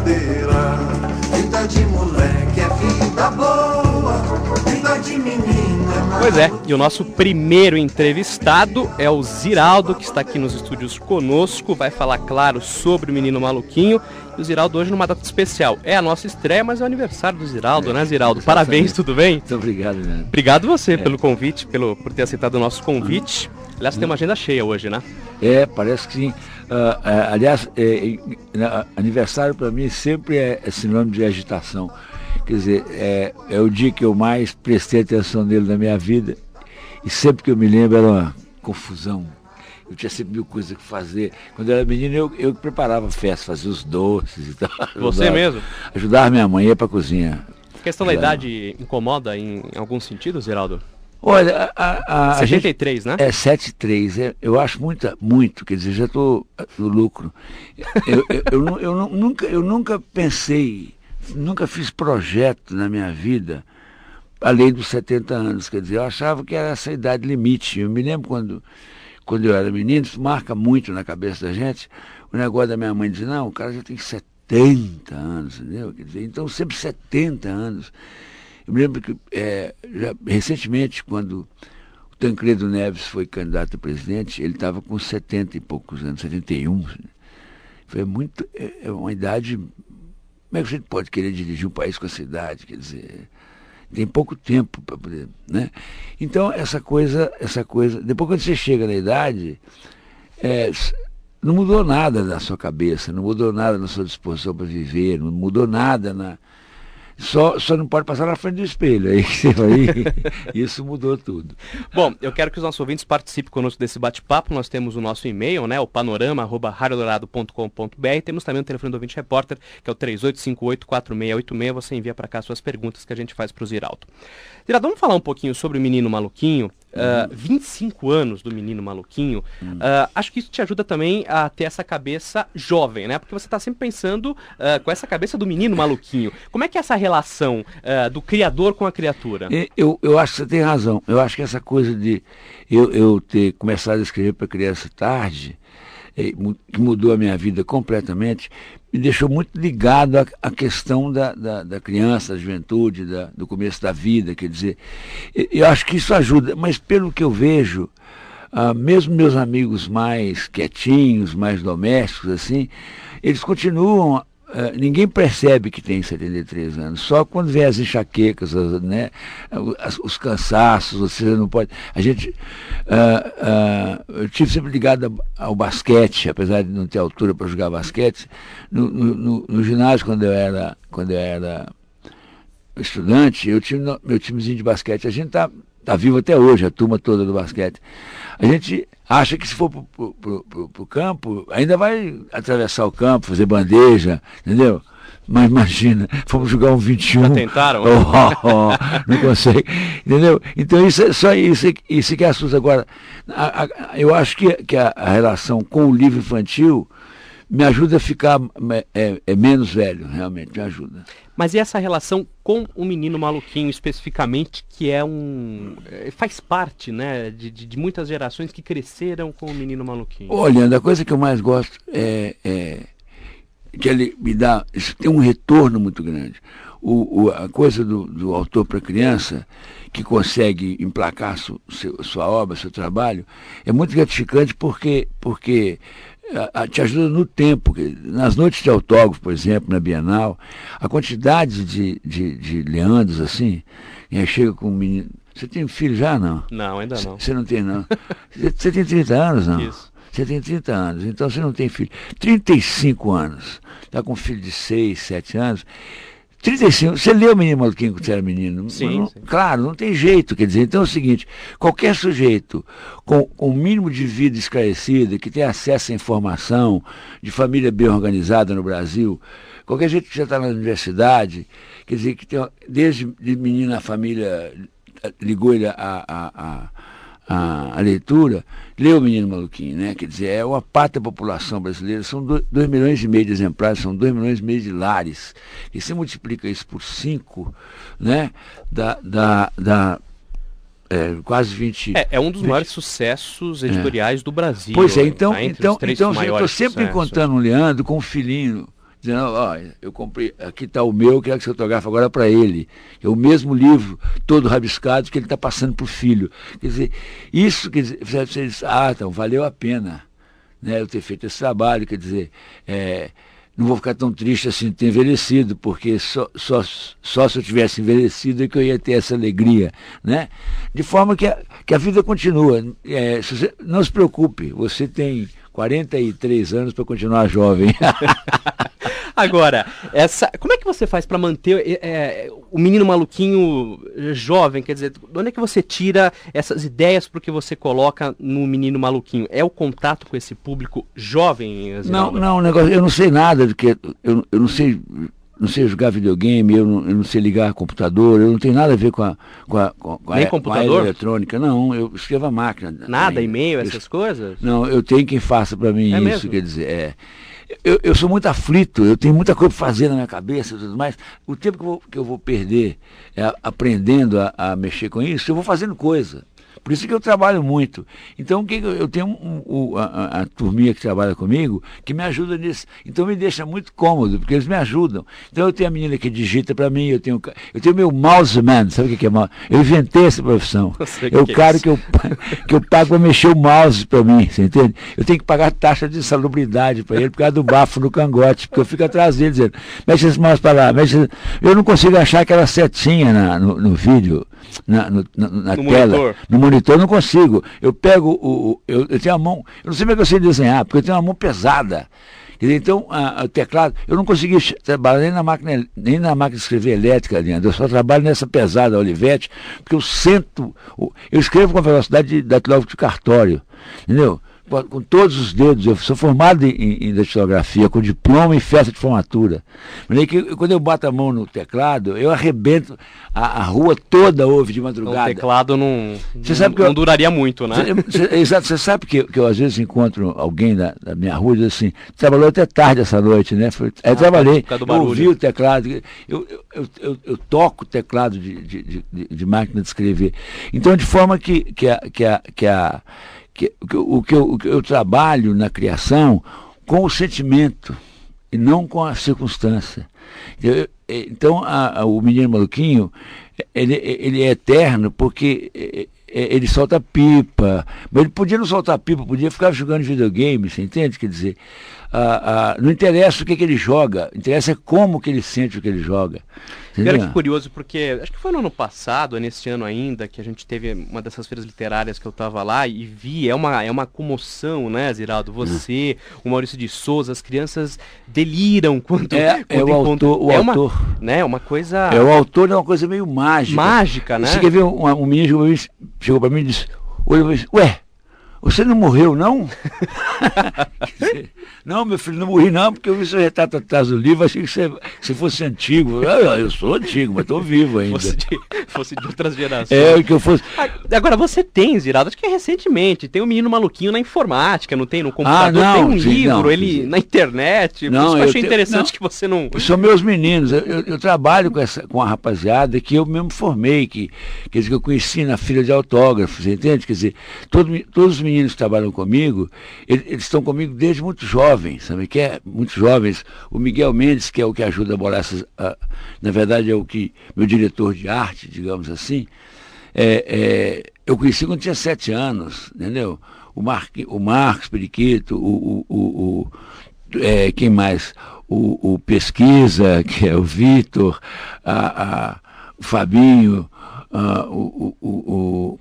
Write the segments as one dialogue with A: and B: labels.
A: brincadeira. Vida de moleque é vida boa, vida de menino é
B: Pois é, e o nosso primeiro entrevistado é o Ziraldo, que está aqui nos estúdios conosco, vai falar, claro, sobre o Menino Maluquinho. E o Ziraldo hoje numa data especial. É a nossa estreia, mas é o aniversário do Ziraldo,
C: É,
B: né, Ziraldo? Parabéns, tudo bem?
C: Muito obrigado, Leandro.
B: Obrigado você pelo convite, pelo, por ter aceitado o nosso convite. Aliás, tem uma agenda cheia hoje, né?
C: É, parece que sim. Ah, aliás, é, é, aniversário para mim sempre é, é sinônimo de agitação. Quer dizer, é, é o dia que eu mais prestei atenção nele na minha vida. E sempre que eu me lembro era uma confusão. Eu tinha sempre mil coisas que fazer. Quando eu era menino, eu, eu preparava festa, fazia os doces e tal.
B: Você
C: Ajudava-
B: mesmo?
C: Ajudava minha mãe a ir para cozinha.
B: A questão da idade incomoda em algum sentido, Ziraldo?
C: Olha, a, a, a gente,
B: 73, né?
C: É 7,3. É, eu acho muita, muito, quer dizer, já estou no lucro. Eu, eu, eu eu nu- nunca, eu nunca pensei, nunca fiz projeto na minha vida além dos 70 anos. Quer dizer, eu achava que era essa idade limite. Eu me lembro quando, quando eu era menino, isso marca muito na cabeça da gente, o negócio da minha mãe dizer, não, o cara já tem 70 anos, entendeu? Quer dizer, então sempre 70 anos. Eu me lembro que é, já, recentemente, quando o Tancredo Neves foi candidato a presidente, ele estava com 70 e poucos anos, 71. Foi muito. É, é uma idade. Como é que a gente pode querer dirigir um país com essa idade? Quer dizer, tem pouco tempo para poder. Né? Então, essa coisa, essa coisa. Depois quando você chega na idade, é, não mudou nada na sua cabeça, não mudou nada na sua disposição para viver, não mudou nada na. Só, só não pode passar na frente do espelho. Aí, vai- isso mudou tudo.
B: Bom, eu quero que os nossos ouvintes participem conosco desse bate-papo. Nós temos o nosso e-mail, né? O panorama.radiodorado.com.br. Temos também o telefone do ouvinte repórter, que é o 3858-4686. Você envia para cá suas perguntas que a gente faz para o Ziraldo. Ziraldo, vamos falar um pouquinho sobre o Menino Maluquinho. Ah, 25 anos do Menino Maluquinho. Ah, acho que isso te ajuda também a ter essa cabeça jovem, né? Porque você está sempre pensando ah, com essa cabeça do Menino Maluquinho. Como é que é essa relação ah, do criador com a criatura?
C: Eu, eu acho que você tem razão. Eu acho que essa coisa de eu, eu ter começado a escrever para criança tarde, eh, que mudou a minha vida completamente, me deixou muito ligado à, à questão da, da, da criança, da juventude, da- do começo da vida. Quer dizer, eu acho que isso ajuda, mas pelo que eu vejo, ah, mesmo meus amigos mais quietinhos, mais domésticos, assim, eles continuam. Ah, ninguém percebe que tem 73 anos, só quando vem as enxaquecas, as, né, as- os cansaços, você não pode. A gente. ah, ah, eu tive sempre ligado ao basquete, apesar de não ter altura para jogar basquete. No, no- no- ginásio, quando eu era, quando eu era estudante, eu tinha meu timezinho de basquete. A gente tá, tá vivo até hoje, a turma toda do basquete. A gente acha que se for pro- pro campo, ainda vai atravessar o campo, fazer bandeja, entendeu? Mas imagina, fomos jogar um 21.
B: Já tentaram?
C: Oh, oh, não consegue. Entendeu? Então isso é só isso, isso que assusta. Agora, a- a- eu acho que, que a, a relação com o livro infantil me ajuda a ficar é, é menos velho, realmente, me ajuda.
B: Mas e essa relação com o menino maluquinho especificamente, que é um. eh, faz parte, né, de, de, de muitas gerações que cresceram com o menino maluquinho.
C: Olhando, a coisa que eu mais gosto é, é que ele me dá. Isso tem um retorno muito grande. O, o- a coisa do, do autor para criança, que consegue emplacar su, seu- sua obra, seu trabalho, é muito gratificante porque, porque te ajuda no tempo. que Nas noites de autógrafo, por exemplo, na Bienal, a quantidade de, de, de Leandros, assim, e aí chega com um menino. Você tem filho já, não?
B: Não, ainda não.
C: Você não tem, não. Você você tem 30 anos, não?
B: Isso.
C: Você tem 30 anos, então você não tem filho. 35 anos. Está com um filho de 6, 7 anos. 35, você leu o Menino Maluquinho quando você era menino?
B: Sim,
C: Não-
B: sim.
C: Claro, não tem jeito. Quer dizer, então é o seguinte: qualquer sujeito com com o mínimo de vida esclarecida, que tem acesso à informação, de família bem organizada no Brasil, qualquer gente que já está na universidade, quer dizer, que tem, desde de menino a família eh, ligou ele a, a, a, a, a leitura, leu o Menino Maluquinho, né? Quer dizer, é uma parte da população brasileira, são 2 milhões e meio de exemplares, são 2 milhões e meio de lares. E você multiplica isso por 5, né? Da, da, da é, quase 20.
B: É, é um dos maiores sucessos editoriais do Brasil.
C: Pois é, então,
B: tá
C: então, então eu estou sempre encontrando um Leandro com um filhinho dizendo, ó, eu comprei, aqui está o meu, quero que você autografe agora para ele. É o mesmo livro, todo rabiscado, que ele está passando para o filho. Quer dizer, isso, dizer, você diz, ah, então, valeu a pena né, eu ter feito esse trabalho, quer dizer, é, não vou ficar tão triste assim de ter envelhecido, porque só, só, só se eu tivesse envelhecido é que eu ia ter essa alegria, né? De forma que a, que a vida continua. É, se você, não se preocupe, você tem 43 anos para continuar jovem.
B: Agora, essa, como é que você faz para manter é, é, o menino maluquinho jovem? Quer dizer, de onde é que você tira essas ideias para que você coloca no menino maluquinho? É o contato com esse público jovem?
C: Não, não, negócio, eu não sei nada do que eu, eu não sei não sei jogar videogame, eu não, eu não sei ligar computador, eu não tenho nada a ver com a, com a, com a,
B: Nem computador?
C: a eletrônica, não, eu escrevo a máquina.
B: Nada, e-mail, essas coisas?
C: Não, eu tenho quem faça para mim
B: É
C: isso,
B: mesmo?
C: quer dizer, é. Eu, eu sou muito aflito, eu tenho muita coisa para fazer na minha cabeça e tudo mais. O tempo que eu vou, que eu vou perder é, aprendendo a, a mexer com isso, eu vou fazendo coisa. Por isso que eu trabalho muito. Então, que eu, tenho um, um, a, a, turminha que trabalha comigo que me ajuda nisso. Então, me deixa muito cômodo, porque eles me ajudam. Então, eu tenho a menina que digita para mim, eu tenho eu tenho meu mouse man, sabe o que é mouse? Eu inventei essa profissão. É o
B: é
C: cara que eu, que eu pago para mexer o mouse para mim, você entende? Eu tenho que pagar taxa de insalubridade para ele por causa do bafo no cangote, porque eu fico atrás dele dizendo, mexe esse mouse para lá, mexe. esse-" Eu não consigo achar aquela setinha na- no, no vídeo, na, no- na, na
B: No
C: tela.
B: monitor.
C: No monitor eu não consigo. Eu pego o. o- eu, eu tenho a mão. Eu não sei como é que eu sei desenhar, porque eu tenho uma mão pesada. Dizer, Então, o teclado, eu não consegui trabalhar nem na máquina, nem na máquina de escrever elétrica, Leandro. Eu só trabalho nessa pesada Olivetti, porque eu sento. Eu escrevo com a velocidade de datilógrafo de cartório. Entendeu? Com- todos os dedos, eu sou formado em, em, datilografia, com diploma em festa de formatura. Que, quando eu bato a mão no teclado, eu arrebento, a, a rua toda ouve de
B: Então, o
C: madrugada.
B: teclado não,
C: sabe que
B: não
C: eu-
B: duraria muito, né?
C: Exato, você sabe que, que eu às vezes encontro alguém da, da minha rua e diz assim, trabalhou até tarde essa noite, né? Falei, é,
B: Ah,
C: trabalhei, eu ouvi o teclado, eu, eu, eu, eu, eu toco o teclado de, de, de, de- de máquina de escrever. Então, de forma que, que, a, que, a, que, a, que, que o, que eu, que eu trabalho na criação com o sentimento e não com a circunstância. Eu- eu- então, a- a- o menino maluquinho, ele, ele é eterno porque eh, ele solta pipa, mas ele podia não soltar pipa, podia ficar jogando videogame, você entende? Quer dizer, ah, ah, não interessa o que, que ele joga, interessa como que ele sente o que ele joga. Entendeu?
B: que curioso, porque acho que foi no ano passado, é nesse ano ainda, que a gente teve uma dessas feiras literárias que eu tava lá e vi, é uma, é uma comoção, né, Ziraldo? Você, o Maurício de Souza, as crianças deliram quando,
C: É, é
B: quando
C: o
B: encontram-
C: autor, o
B: é uma,
C: autor.
B: né, uma coisa
C: É, o autor é uma coisa meio mágica.
B: mágica, né?
C: Você quer ver um, um menino chegou para mim e disse, disse, ué, você não morreu, não? Não, meu filho, não morri não, porque eu vi seu retrato atrás do livro, achei que você, você fosse antigo. Eu, eu sou antigo, mas estou vivo ainda.
B: fosse de, fosse de outras gerações.
C: É, que eu fosse...
B: Ah, Agora, você tem, Ziraldo, acho que é recentemente, tem um menino maluquinho na informática, não tem no computador,
C: não,
B: tem um
C: sim,
B: livro,
C: não,
B: ele
C: sim.
B: na internet, por
C: Não,
B: isso que eu achei
C: tenho-
B: interessante
C: não.
B: que você não...
C: São meus meninos, eu, eu- eu trabalho com, essa, com a rapaziada que eu mesmo formei, que, quer dizer, que eu conheci na fila de autógrafos, entende? Quer dizer, todo, todos os meninos que trabalham comigo, eles, eles estão comigo desde muito jovens, sabe? Que é muito jovens. O Miguel Mendes, que é o que ajuda a bolar essas. a- na verdade, é o que. meu diretor de arte, digamos assim. é, é, eu conheci quando tinha sete anos, entendeu? O, Marque, o Marcos Periquito, o, o, o, o- é, quem mais? O, o Pesquisa, que é o Vitor, a, a- o Fabinho, a, o, o, o,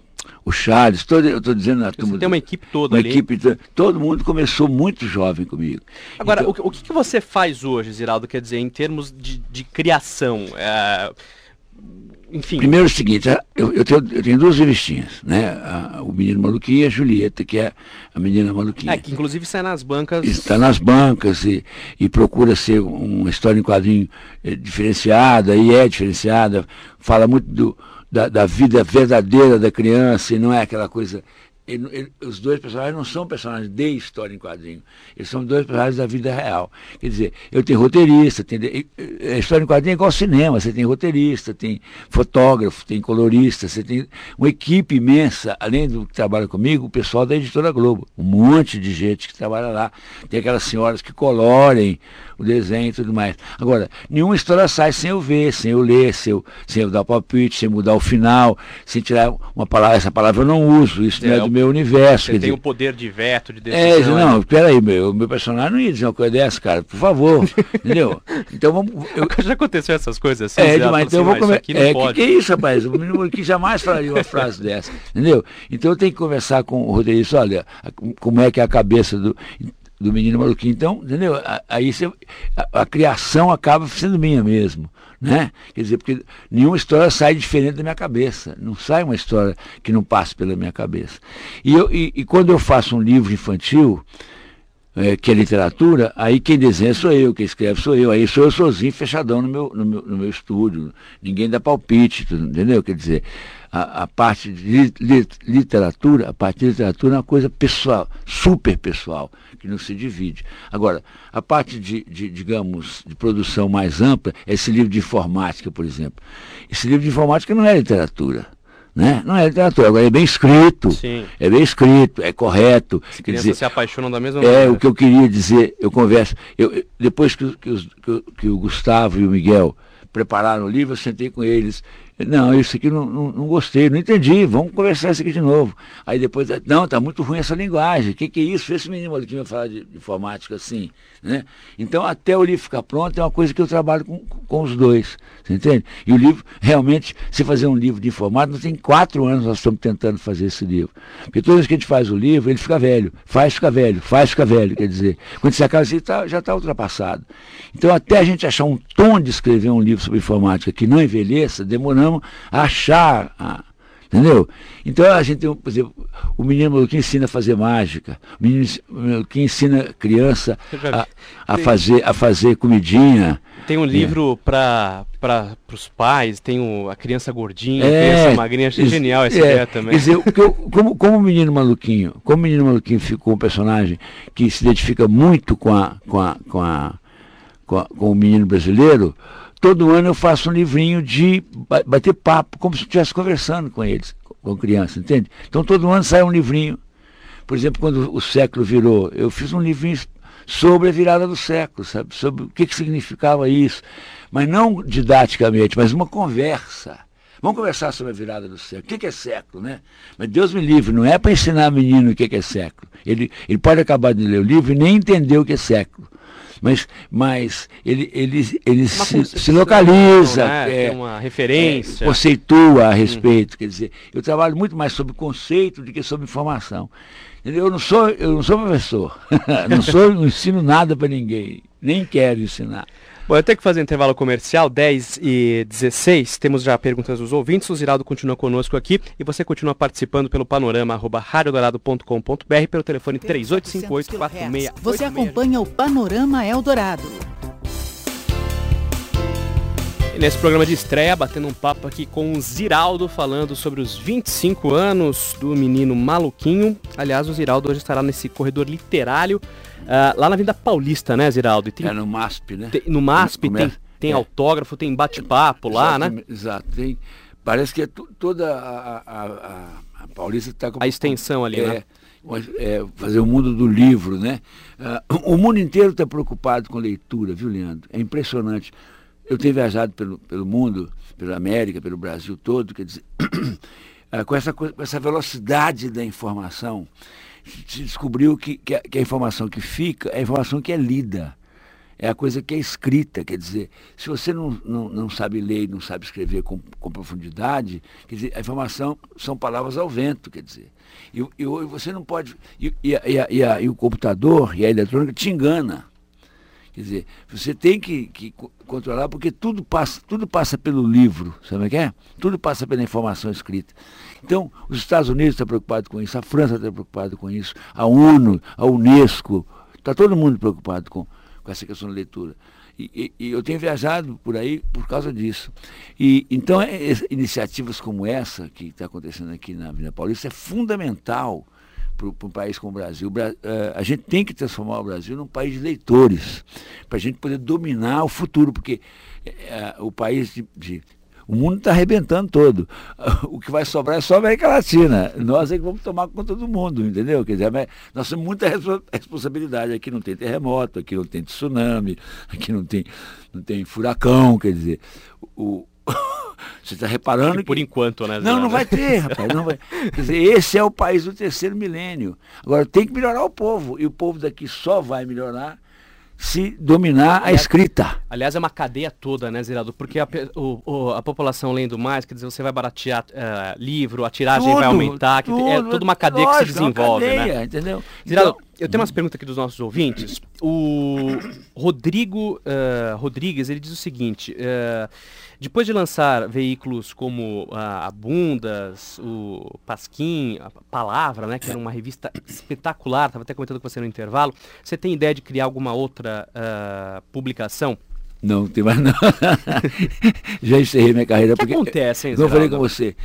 C: o, Charles, todo, eu estou dizendo na turma.
B: Você tem uma equipe toda
C: uma
B: ali.
C: equipe, to- todo mundo começou muito jovem comigo.
B: Agora,
C: Então-
B: o, que- o que, que você faz hoje, Ziraldo, quer dizer, em termos de, de criação? É, Enfim,
C: Primeiro é o seguinte, a- eu, eu tenho, eu tenho duas revistinhas, né? A- o Menino Maluquinho e a Julieta, que é a Menina Maluquinha.
B: é, que inclusive sai nas bancas...
C: Está nas bancas e, e procura ser uma história em quadrinho eh, diferenciada, e é diferenciada, fala muito do, da, da vida verdadeira da criança, e não é aquela coisa ele, ele, os dois personagens não são personagens de história em quadrinho. Eles são dois personagens da vida real. Quer dizer, eu tenho roteirista, tem, a história em quadrinho é igual ao cinema. Você tem roteirista, tem fotógrafo, tem colorista, você tem uma equipe imensa, além do que trabalha comigo, o pessoal da Editora Globo. Um monte de gente que trabalha lá. Tem aquelas senhoras que colorem o desenho e tudo mais. Agora, nenhuma história sai sem eu ver, sem eu ler, sem eu, sem eu dar o palpite, sem mudar o final, sem tirar uma palavra. Essa palavra eu não uso, isso é, não é do meu universo.
B: Você tem dizer, o poder de veto, de
C: decisão. É, não, peraí, meu, meu personagem não ia dizer uma coisa dessa, cara, por favor. entendeu? Então vamos.
B: Eu... Já aconteceu essas coisas assim?
C: É, demais, então eu vou comer. É, que, que é isso, rapaz? O menino que jamais falaria uma frase dessa, entendeu? Então eu tenho que conversar com o roteirista, olha, como é que é a cabeça do do menino maluquinho. Então, entendeu? Aí você, a, a, criação acaba sendo minha mesmo. Né? Quer dizer, porque nenhuma história sai diferente da minha cabeça. Não sai uma história que não passe pela minha cabeça. E, eu, e, e quando eu faço um livro infantil, é, que é literatura, aí quem desenha sou eu, quem escreve sou eu. Aí sou eu sozinho, fechadão no meu, no meu, no meu estúdio. Ninguém dá palpite, entendeu? Quer dizer, a, a, parte de literatura, a parte de literatura é uma coisa pessoal, super pessoal, que não se divide. Agora, a parte de, de, digamos, de produção mais ampla, é esse livro de informática, por exemplo. Esse livro de informática não é literatura. Né? Não é literatura, agora é bem escrito, Sim. é bem escrito, é correto.
B: As quer dizer, se apaixonam da mesma
C: é, maneira. É o que eu queria dizer, eu converso. Eu, depois que, que, os, que, que o Gustavo e o Miguel prepararam o livro, eu sentei com eles não, isso aqui não, não, não, gostei, não entendi, vamos conversar isso aqui de novo. Aí depois, não, está muito ruim essa linguagem, o que, que é isso? Esse menino aqui me falar de, de informática assim. Né? Então, até o livro ficar pronto, é uma coisa que eu trabalho com, com os dois, você entende? E o livro, realmente, se fazer um livro de informática, tem quatro anos nós estamos tentando fazer esse livro. Porque toda vez que a gente faz o livro, ele fica velho, faz fica velho, faz fica velho, quer dizer, quando você acaba assim, tá, já está ultrapassado. Então, até a gente achar um tom de escrever um livro sobre informática que não envelheça, demoramos precisamos achar. A, entendeu? Então a gente tem, por exemplo, o menino que ensina a fazer mágica, o menino que ensina a criança a, a, fazer, a fazer comidinha.
B: Tem um livro é. para os pais, tem o, a criança gordinha, é, a criança magrinha, achei é, genial essa é, ideia também.
C: Quer dizer, eu, como, como o menino maluquinho, como o menino maluquinho ficou um personagem que se identifica muito com, a, com, a, com, a, com, a, com o menino brasileiro, todo ano eu faço um livrinho de bater papo, como se estivesse conversando com eles, com criança, entende? Então todo ano sai um livrinho. Por exemplo, quando o século virou, eu fiz um livrinho sobre a virada do século, sabe? Sobre o que, que significava isso. Mas não didaticamente, mas uma conversa. Vamos conversar sobre a virada do século. O que, é século, né? Mas Deus me livre, não é para ensinar menino o que, que é século. Ele, ele pode acabar de ler o livro e nem entender o que é século mas, mas ele, ele, ele se, se, localiza,
B: né? é, uma referência.
C: É, conceitua a respeito. Hum. Quer dizer, eu trabalho muito mais sobre conceito do que sobre informação. Eu não sou, eu não sou professor, não, sou, não ensino nada para ninguém, nem quero ensinar.
B: Bom, eu tenho que fazer um intervalo comercial, 10 e 16. Temos já perguntas dos ouvintes. O Ziraldo continua conosco aqui e você continua participando pelo panorama arroba radiodorado.com.br pelo telefone 3858
D: Você acompanha o Panorama Eldorado.
B: Nesse programa de estreia, batendo um papo aqui com o Ziraldo, falando sobre os 25 anos do menino maluquinho. Aliás, o Ziraldo hoje estará nesse corredor literário Uh, lá na Vinda Paulista, né, Ziraldo?
C: Tem, é no MASP, né?
B: Tem, no MASP tem, tem é. autógrafo, tem bate-papo lá, né?
C: Exato, tem. Parece que é toda a, a, a, a Paulista está com.
B: A extensão ali,
C: é,
B: né?
C: É, fazer o mundo do livro, né? Uh, o mundo inteiro está preocupado com leitura, viu, Leandro? É impressionante. Eu tenho viajado pelo, pelo mundo, pela América, pelo Brasil todo, quer dizer, uh, com, essa, com essa velocidade da informação se descobriu que, que a, que, a, informação que fica é a informação que é lida. É a coisa que é escrita, quer dizer, se você não, não, não sabe ler e não sabe escrever com, com profundidade, quer dizer, a informação são palavras ao vento, quer dizer. E, e você não pode. E, e, e, a, e, o computador e a eletrônica te engana. Quer dizer, você tem que, que, controlar porque tudo passa, tudo passa pelo livro, sabe o que é? Tudo passa pela informação escrita. Então, os Estados Unidos estão preocupados com isso, a França está preocupada com isso, a ONU, a Unesco, está todo mundo preocupado com, com essa questão da leitura. E, e, e, eu tenho viajado por aí por causa disso. E então é, é, iniciativas como essa que está acontecendo aqui na Avenida Paulista é fundamental para um país como o Brasil. Eh, a gente tem que transformar o Brasil num país de leitores, para a gente poder dominar o futuro, porque é, o país de, de o mundo está arrebentando todo. O que vai sobrar é só a América Latina. Nós é que vamos tomar conta do mundo, entendeu? Quer dizer, nós temos muita responsabilidade. Aqui não tem terremoto, aqui não tem tsunami, aqui não tem, não tem furacão, quer dizer. O, você está reparando que,
B: Por enquanto, né?
C: Não, não vai ter, rapaz. Não vai. Quer dizer, esse é o país do terceiro milênio. Agora tem que melhorar o povo. E o povo daqui só vai melhorar se dominar a escrita.
B: Aliás, é uma cadeia toda, né, Ziraldo? Porque a, o, o, a população lendo mais, quer dizer, você vai baratear uh, livro, a tiragem tudo, vai aumentar, tudo, é toda uma cadeia lógico, que se desenvolve,
C: uma cadeia,
B: né?
C: Entendeu?
B: Ziraldo, então, eu tenho umas perguntas aqui dos nossos ouvintes. O Rodrigo uh, Rodrigues, ele diz o seguinte: uh, depois de lançar veículos como uh, a Bundas, o Pasquim, a Palavra, né, que era uma revista espetacular, estava até comentando com você no intervalo, você tem ideia de criar alguma outra publicação?
C: Não, tem mais não. Já encerrei minha carreira. O
B: que porque, acontece, hein,
C: Não falei com você.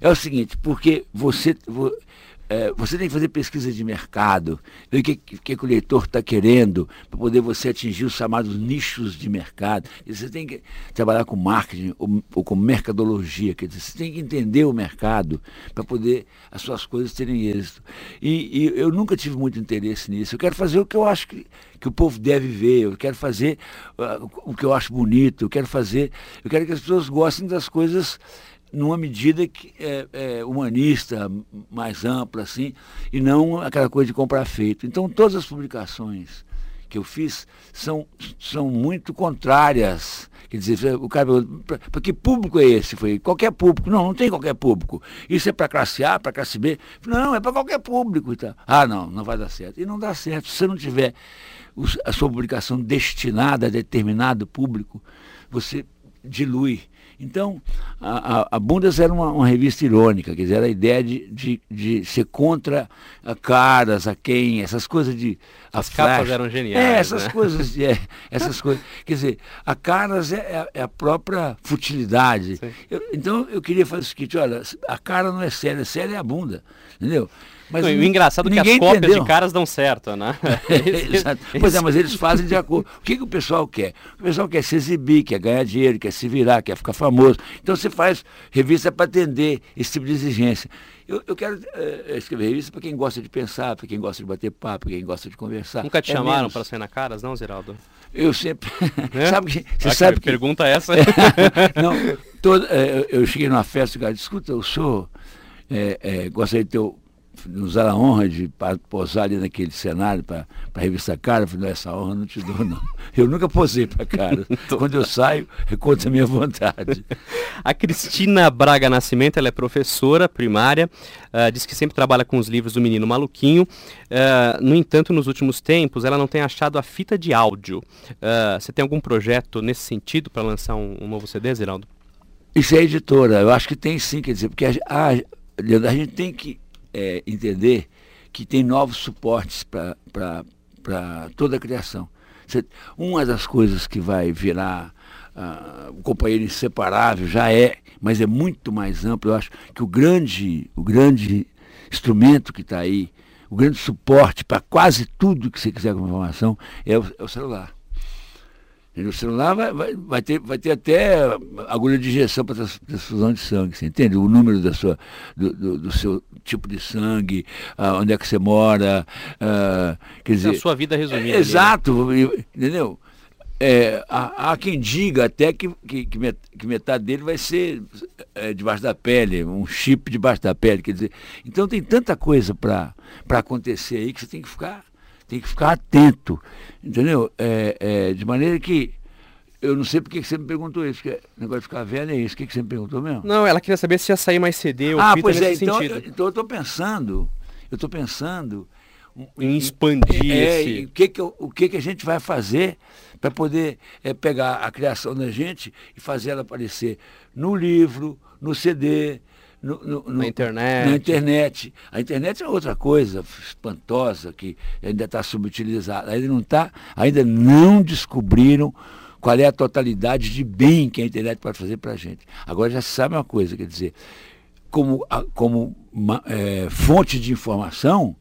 C: É o seguinte, porque você, é, você tem que fazer pesquisa de mercado, ver o que, que, que o leitor está querendo, para poder você atingir os chamados nichos de mercado. E você tem que trabalhar com marketing ou, ou, com mercadologia, quer dizer, você tem que entender o mercado para poder as suas coisas terem êxito. E, e, eu nunca tive muito interesse nisso. Eu quero fazer o que eu acho que, que o povo deve ver, eu quero fazer uh, o que eu acho bonito, eu quero fazer, eu quero que as pessoas gostem das coisas numa medida que é, é, humanista, mais ampla, assim, e não aquela coisa de comprar feito. Então, todas as publicações que eu fiz são, são muito contrárias. Quer dizer, o cara para que público é esse? Foi qualquer público. Não, não tem qualquer público. Isso é para classe A, para classe B. Não, é para qualquer público. Então. Ah, não, não vai dar certo. E não dá certo. Se você não tiver a sua publicação destinada a determinado público, você dilui então, a, a, a Bundas era uma, uma, revista irônica, quer dizer, era a ideia de, de, de ser contra a caras, a quem, essas coisas de...
B: As capas eram geniais,
C: É, essas
B: né?
C: coisas, é, essas coisas. Quer dizer, a caras é, é, é a própria futilidade. Eu, então, eu queria fazer o seguinte, olha, a cara não é séria, séria é a bunda, entendeu?
B: Mas não, o engraçado é que as cópias entendeu. de caras dão certo, né?
C: Exato. Pois é, mas eles fazem de acordo. O que, que o pessoal quer? O pessoal quer se exibir, quer ganhar dinheiro, quer se virar, quer ficar famoso. Então você faz revista para atender esse tipo de exigência. Eu, eu quero é, escrever revista para quem gosta de pensar, para quem gosta de bater papo, para quem gosta de conversar.
B: Nunca te é chamaram para sair na caras, não, Zeraldo?
C: Eu sempre. É? sabe que, você ah, sabe que...
B: Pergunta essa?
C: não, todo, é, eu cheguei numa festa e o cara disse, escuta, eu sou. É, é, gostaria de ter nos dar a honra de posar ali naquele cenário para a revista Cara, eu falei, essa honra não te dou, não. Eu nunca posei para Cara. Quando eu saio, é contra a minha vontade.
B: A Cristina Braga Nascimento, ela é professora primária, uh, diz que sempre trabalha com os livros do Menino Maluquinho. Uh, no entanto, nos últimos tempos, ela não tem achado a fita de áudio. Uh, você tem algum projeto nesse sentido para lançar um, um, novo CD, Zeraldo?
C: Isso é editora, eu acho que tem sim, quer dizer, porque a, a, a gente tem que é, entender que tem novos suportes para toda a criação. Uma das coisas que vai virar uh, o companheiro inseparável já é, mas é muito mais amplo. Eu acho que o grande, o grande instrumento que está aí, o grande suporte para quase tudo que você quiser com informação é o, é o celular. O celular vai, vai, vai, ter, vai ter até agulha de injeção para transfusão de sangue, você entende? O número da sua, do, do, do seu tipo de sangue, uh, onde é que você mora, uh, quer dizer...
B: A sua vida resumida.
C: É, exato, entendeu? É, há, há, quem diga até que, que, que metade dele vai ser é, debaixo da pele, um chip debaixo da pele, quer dizer... Então tem tanta coisa para acontecer aí que você tem que ficar tem que ficar atento, entendeu? É, é, de maneira que eu não sei porque que você me perguntou isso, porque o negócio de ficar velho é isso. O que, que você me perguntou mesmo?
B: Não, ela queria saber se ia sair mais CD ou
C: ah, pois é, então, eu, então eu estou pensando, eu estou pensando
B: em expandir
C: é,
B: esse...
C: o que que, o que que a gente vai fazer para poder é, pegar a criação da gente e fazer ela aparecer no livro, no CD, no, no,
B: na internet.
C: Na internet. A internet é outra coisa espantosa que ainda está subutilizada. Ainda não tá, ainda não descobriram qual é a totalidade de bem que a internet pode fazer para a gente. Agora já sabe uma coisa, quer dizer, como, como uma, é, fonte de informação,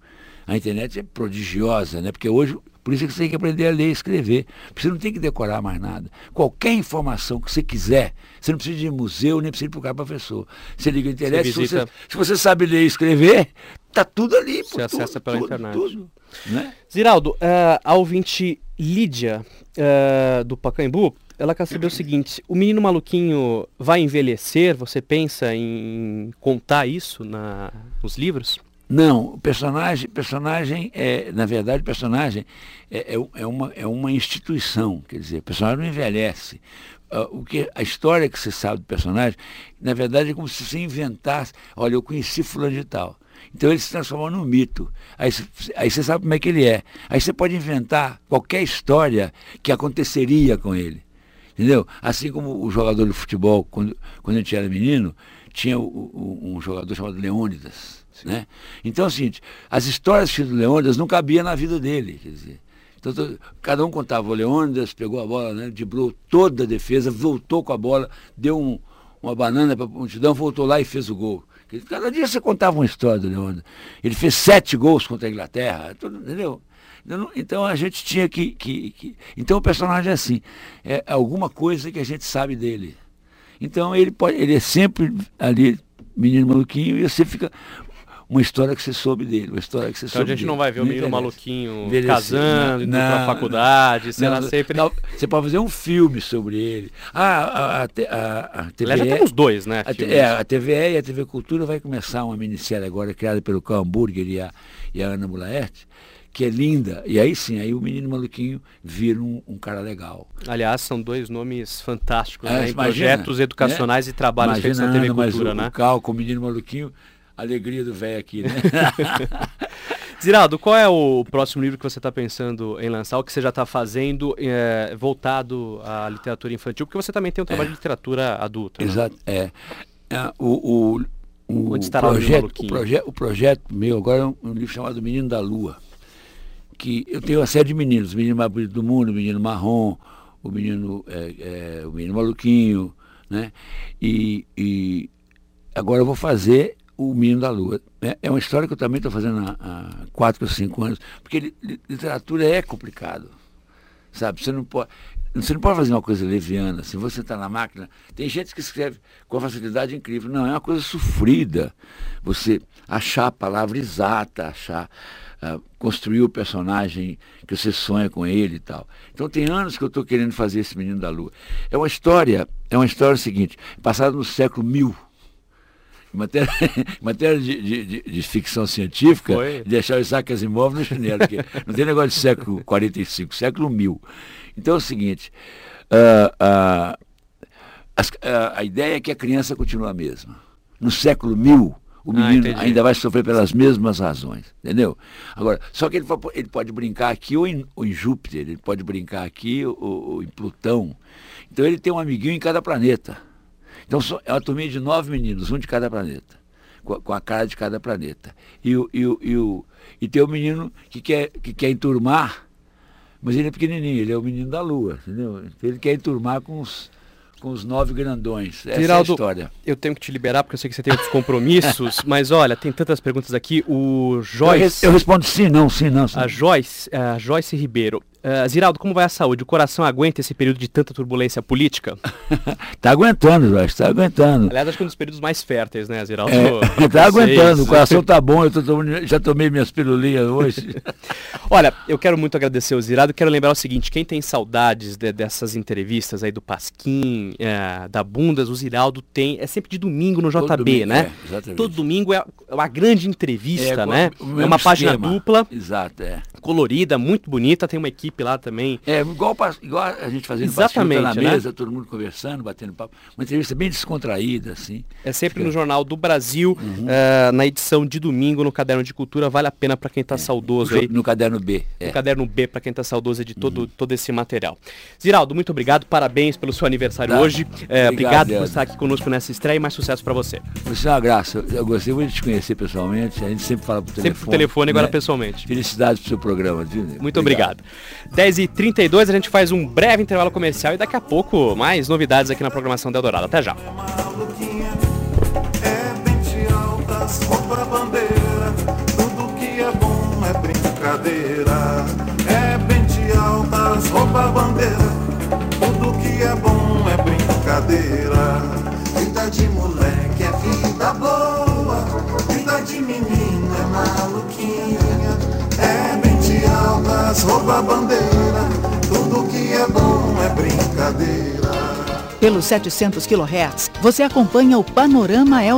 C: A internet é prodigiosa, né? Porque hoje, por isso é que você tem que aprender a ler e escrever. Porque você não tem que decorar mais nada. Qualquer informação que você quiser, você não precisa de museu, nem precisa procurar professor. Você liga a internet,
B: Você
C: se, você, se você sabe ler e escrever, tá tudo ali.
B: Você acessa
C: tudo,
B: pela
C: tudo,
B: internet.
C: Tudo, né?
B: Ziraldo, eh, a ouvinte Lídia, eh, do Pacaembu, ela quer saber o seguinte, o menino maluquinho vai envelhecer? Você pensa em contar isso na, nos livros?
C: Não, personagem, personagem é, na verdade, personagem é, é, é uma, é uma instituição, quer dizer, personagem não envelhece. Ah, o que, a história que você sabe do personagem, na verdade, é como se você inventasse, olha, eu conheci fulano de tal. Então ele se transforma num mito. Aí, aí você sabe como é que ele é. Aí você pode inventar qualquer história que aconteceria com ele. Entendeu? Assim como o jogador de futebol, quando, quando a gente era menino, tinha o- o- um jogador chamado Leônidas. Né? Então é o seguinte, as histórias do Leônidas não cabiam na vida dele. Quer dizer, então, cada um contava o Leônidas, pegou a bola, né, driblou toda a defesa, voltou com a bola, deu um- uma banana para a multidão, voltou lá e fez o gol. Cada dia você contava uma história do Leônidas. Ele fez sete gols contra a Inglaterra, tudo, entendeu? Eu não- Então a gente tinha que, que- que- Então o personagem é assim. É alguma coisa que a gente sabe dele. Então ele pode. Ele é sempre ali, menino maluquinho, e você fica. Uma história que você soube dele, uma história que você
B: Então a
C: soube
B: gente
C: dele.
B: não vai ver o menino maluquinho
C: Envelhecer.
B: casando, indo pra faculdade, será sempre...
C: não, você pode fazer um filme sobre ele. Ah, a, a, a, a TVE,
B: já temos dois, né?
C: a,
B: filmes.
C: é, a TVE e a TV Cultura vai começar uma minissérie agora criada pelo Carl Hamburger e a, e a Ana Mulaerte, que é linda. E aí sim, aí o menino maluquinho vira um, um cara legal.
B: Aliás, são dois nomes fantásticos,
C: É,
B: né?
C: Imagina,
B: projetos educacionais e trabalhos feitos na TV
C: Ana, mas
B: Cultura,
C: o,
B: né?
C: o Cal com o menino maluquinho, a alegria do velho aqui, né?
B: Ziraldo, qual é o próximo livro que você está pensando em lançar, o que você já está fazendo eh, voltado à literatura infantil? Porque você também tem um trabalho de literatura adulta. né?
C: Exato, é. É, o, o, o, projeto, o, proje o projeto meu agora é um, um livro chamado Menino da Lua. Que eu tenho uma série de meninos, o menino mais bonito do mundo, o menino marrom, o menino, é, é, o menino maluquinho, né? E, e agora eu vou fazer o Menino da Lua. É, é uma história que eu também estou fazendo há, há quatro ou cinco anos, porque li- li- literatura é complicado sabe? Você não pode, você não pode fazer uma coisa leviana. Se você está na máquina, tem gente que escreve com facilidade incrível. Não, é uma coisa sofrida. Você achar a palavra exata, achar, ah, construir o personagem que você sonha com ele e tal. Então tem anos que eu estou querendo fazer esse Menino da Lua. É uma história, é uma história seguinte, passada no século mil. Em matéria, matéria de, de- de- de ficção científica,
B: Foi.
C: deixar o Isaac Asimov no chinelo, porque não tem negócio de século 45, século 1000. Então é o seguinte, ah, ah, as- ah, a ideia é que a criança continua a mesma. No século 1000, o
B: Ah,
C: menino
B: entendi.
C: ainda vai sofrer pelas mesmas razões, entendeu? Agora, só que ele, ele pode brincar aqui ou em, ou em Júpiter, ele pode brincar aqui ou, ou em Plutão. Então ele tem um amiguinho em cada planeta. Então é uma turminha de nove meninos, um de cada planeta, com a, cara de cada planeta. E, o, e, o, e, o, e tem o menino que quer, que quer enturmar, mas ele é pequenininho, ele é o menino da lua, entendeu? Então ele quer enturmar com os, com os nove grandões. Essa
B: Geraldo,
C: é a história.
B: Eu tenho que te liberar porque eu sei que você tem outros compromissos, mas olha, tem tantas perguntas aqui. O
C: Eu,
B: Joyce,
C: res- eu respondo sim, não, sim, não. Sim.
B: a Joyce, a Joyce Ribeiro. Ah, Ziraldo, como vai a saúde? O coração aguenta esse período de tanta turbulência política?
C: Tá aguentando, Jorge, tá aguentando.
B: Aliás, acho que é um dos períodos mais férteis, né, Ziraldo?
C: É, tá
B: Vocês-
C: aguentando, o coração tá bom, eu tô já tomei minhas pirulinhas hoje.
B: Olha, eu quero muito agradecer o Zirado. Quero lembrar o seguinte: quem tem saudades de- dessas entrevistas aí do Pasquim, é, da Bundas, o Ziraldo tem. É sempre de domingo no JB,
C: domingo,
B: né?
C: é, exatamente.
B: Todo domingo é uma grande entrevista, né?
C: o
B: É uma página
C: esquema.
B: dupla,
C: Exato, é.
B: colorida, muito bonita. Tem uma equipe lá também.
C: É, igual, igual a gente fazendo
B: Exatamente,
C: tá
B: né?
C: na mesa, todo mundo conversando, batendo papo. Uma entrevista bem descontraída, assim.
B: É sempre no Jornal do Brasil, é, na edição de domingo, no Caderno de Cultura. Vale a pena para quem tá saudoso aí.
C: No caderno B. É.
B: caderno B, para quem está saudoso de todo, todo esse material. Ziraldo, muito obrigado, parabéns pelo seu aniversário
C: Tá.
B: hoje. É,
C: Obrigado,
B: obrigado por estar aqui conosco nessa estreia e mais sucesso para você.
C: Você é uma graça. Eu gostei muito de te conhecer pessoalmente. A gente sempre fala por telefone.
B: Sempre por telefone, agora
C: né?
B: pessoalmente.
C: Felicidades pro seu programa, viu?
B: Muito obrigado. 10h32, a gente faz um breve intervalo comercial e daqui a pouco mais novidades aqui na programação da Eldorado. Até já.
A: Vida de moleque é vida boa. Vida de menina é. Pente altas, roupa bandeira. Tudo que é bom é brincadeira.
D: Pelos 700 kHz, você acompanha o Panorama Eldorado.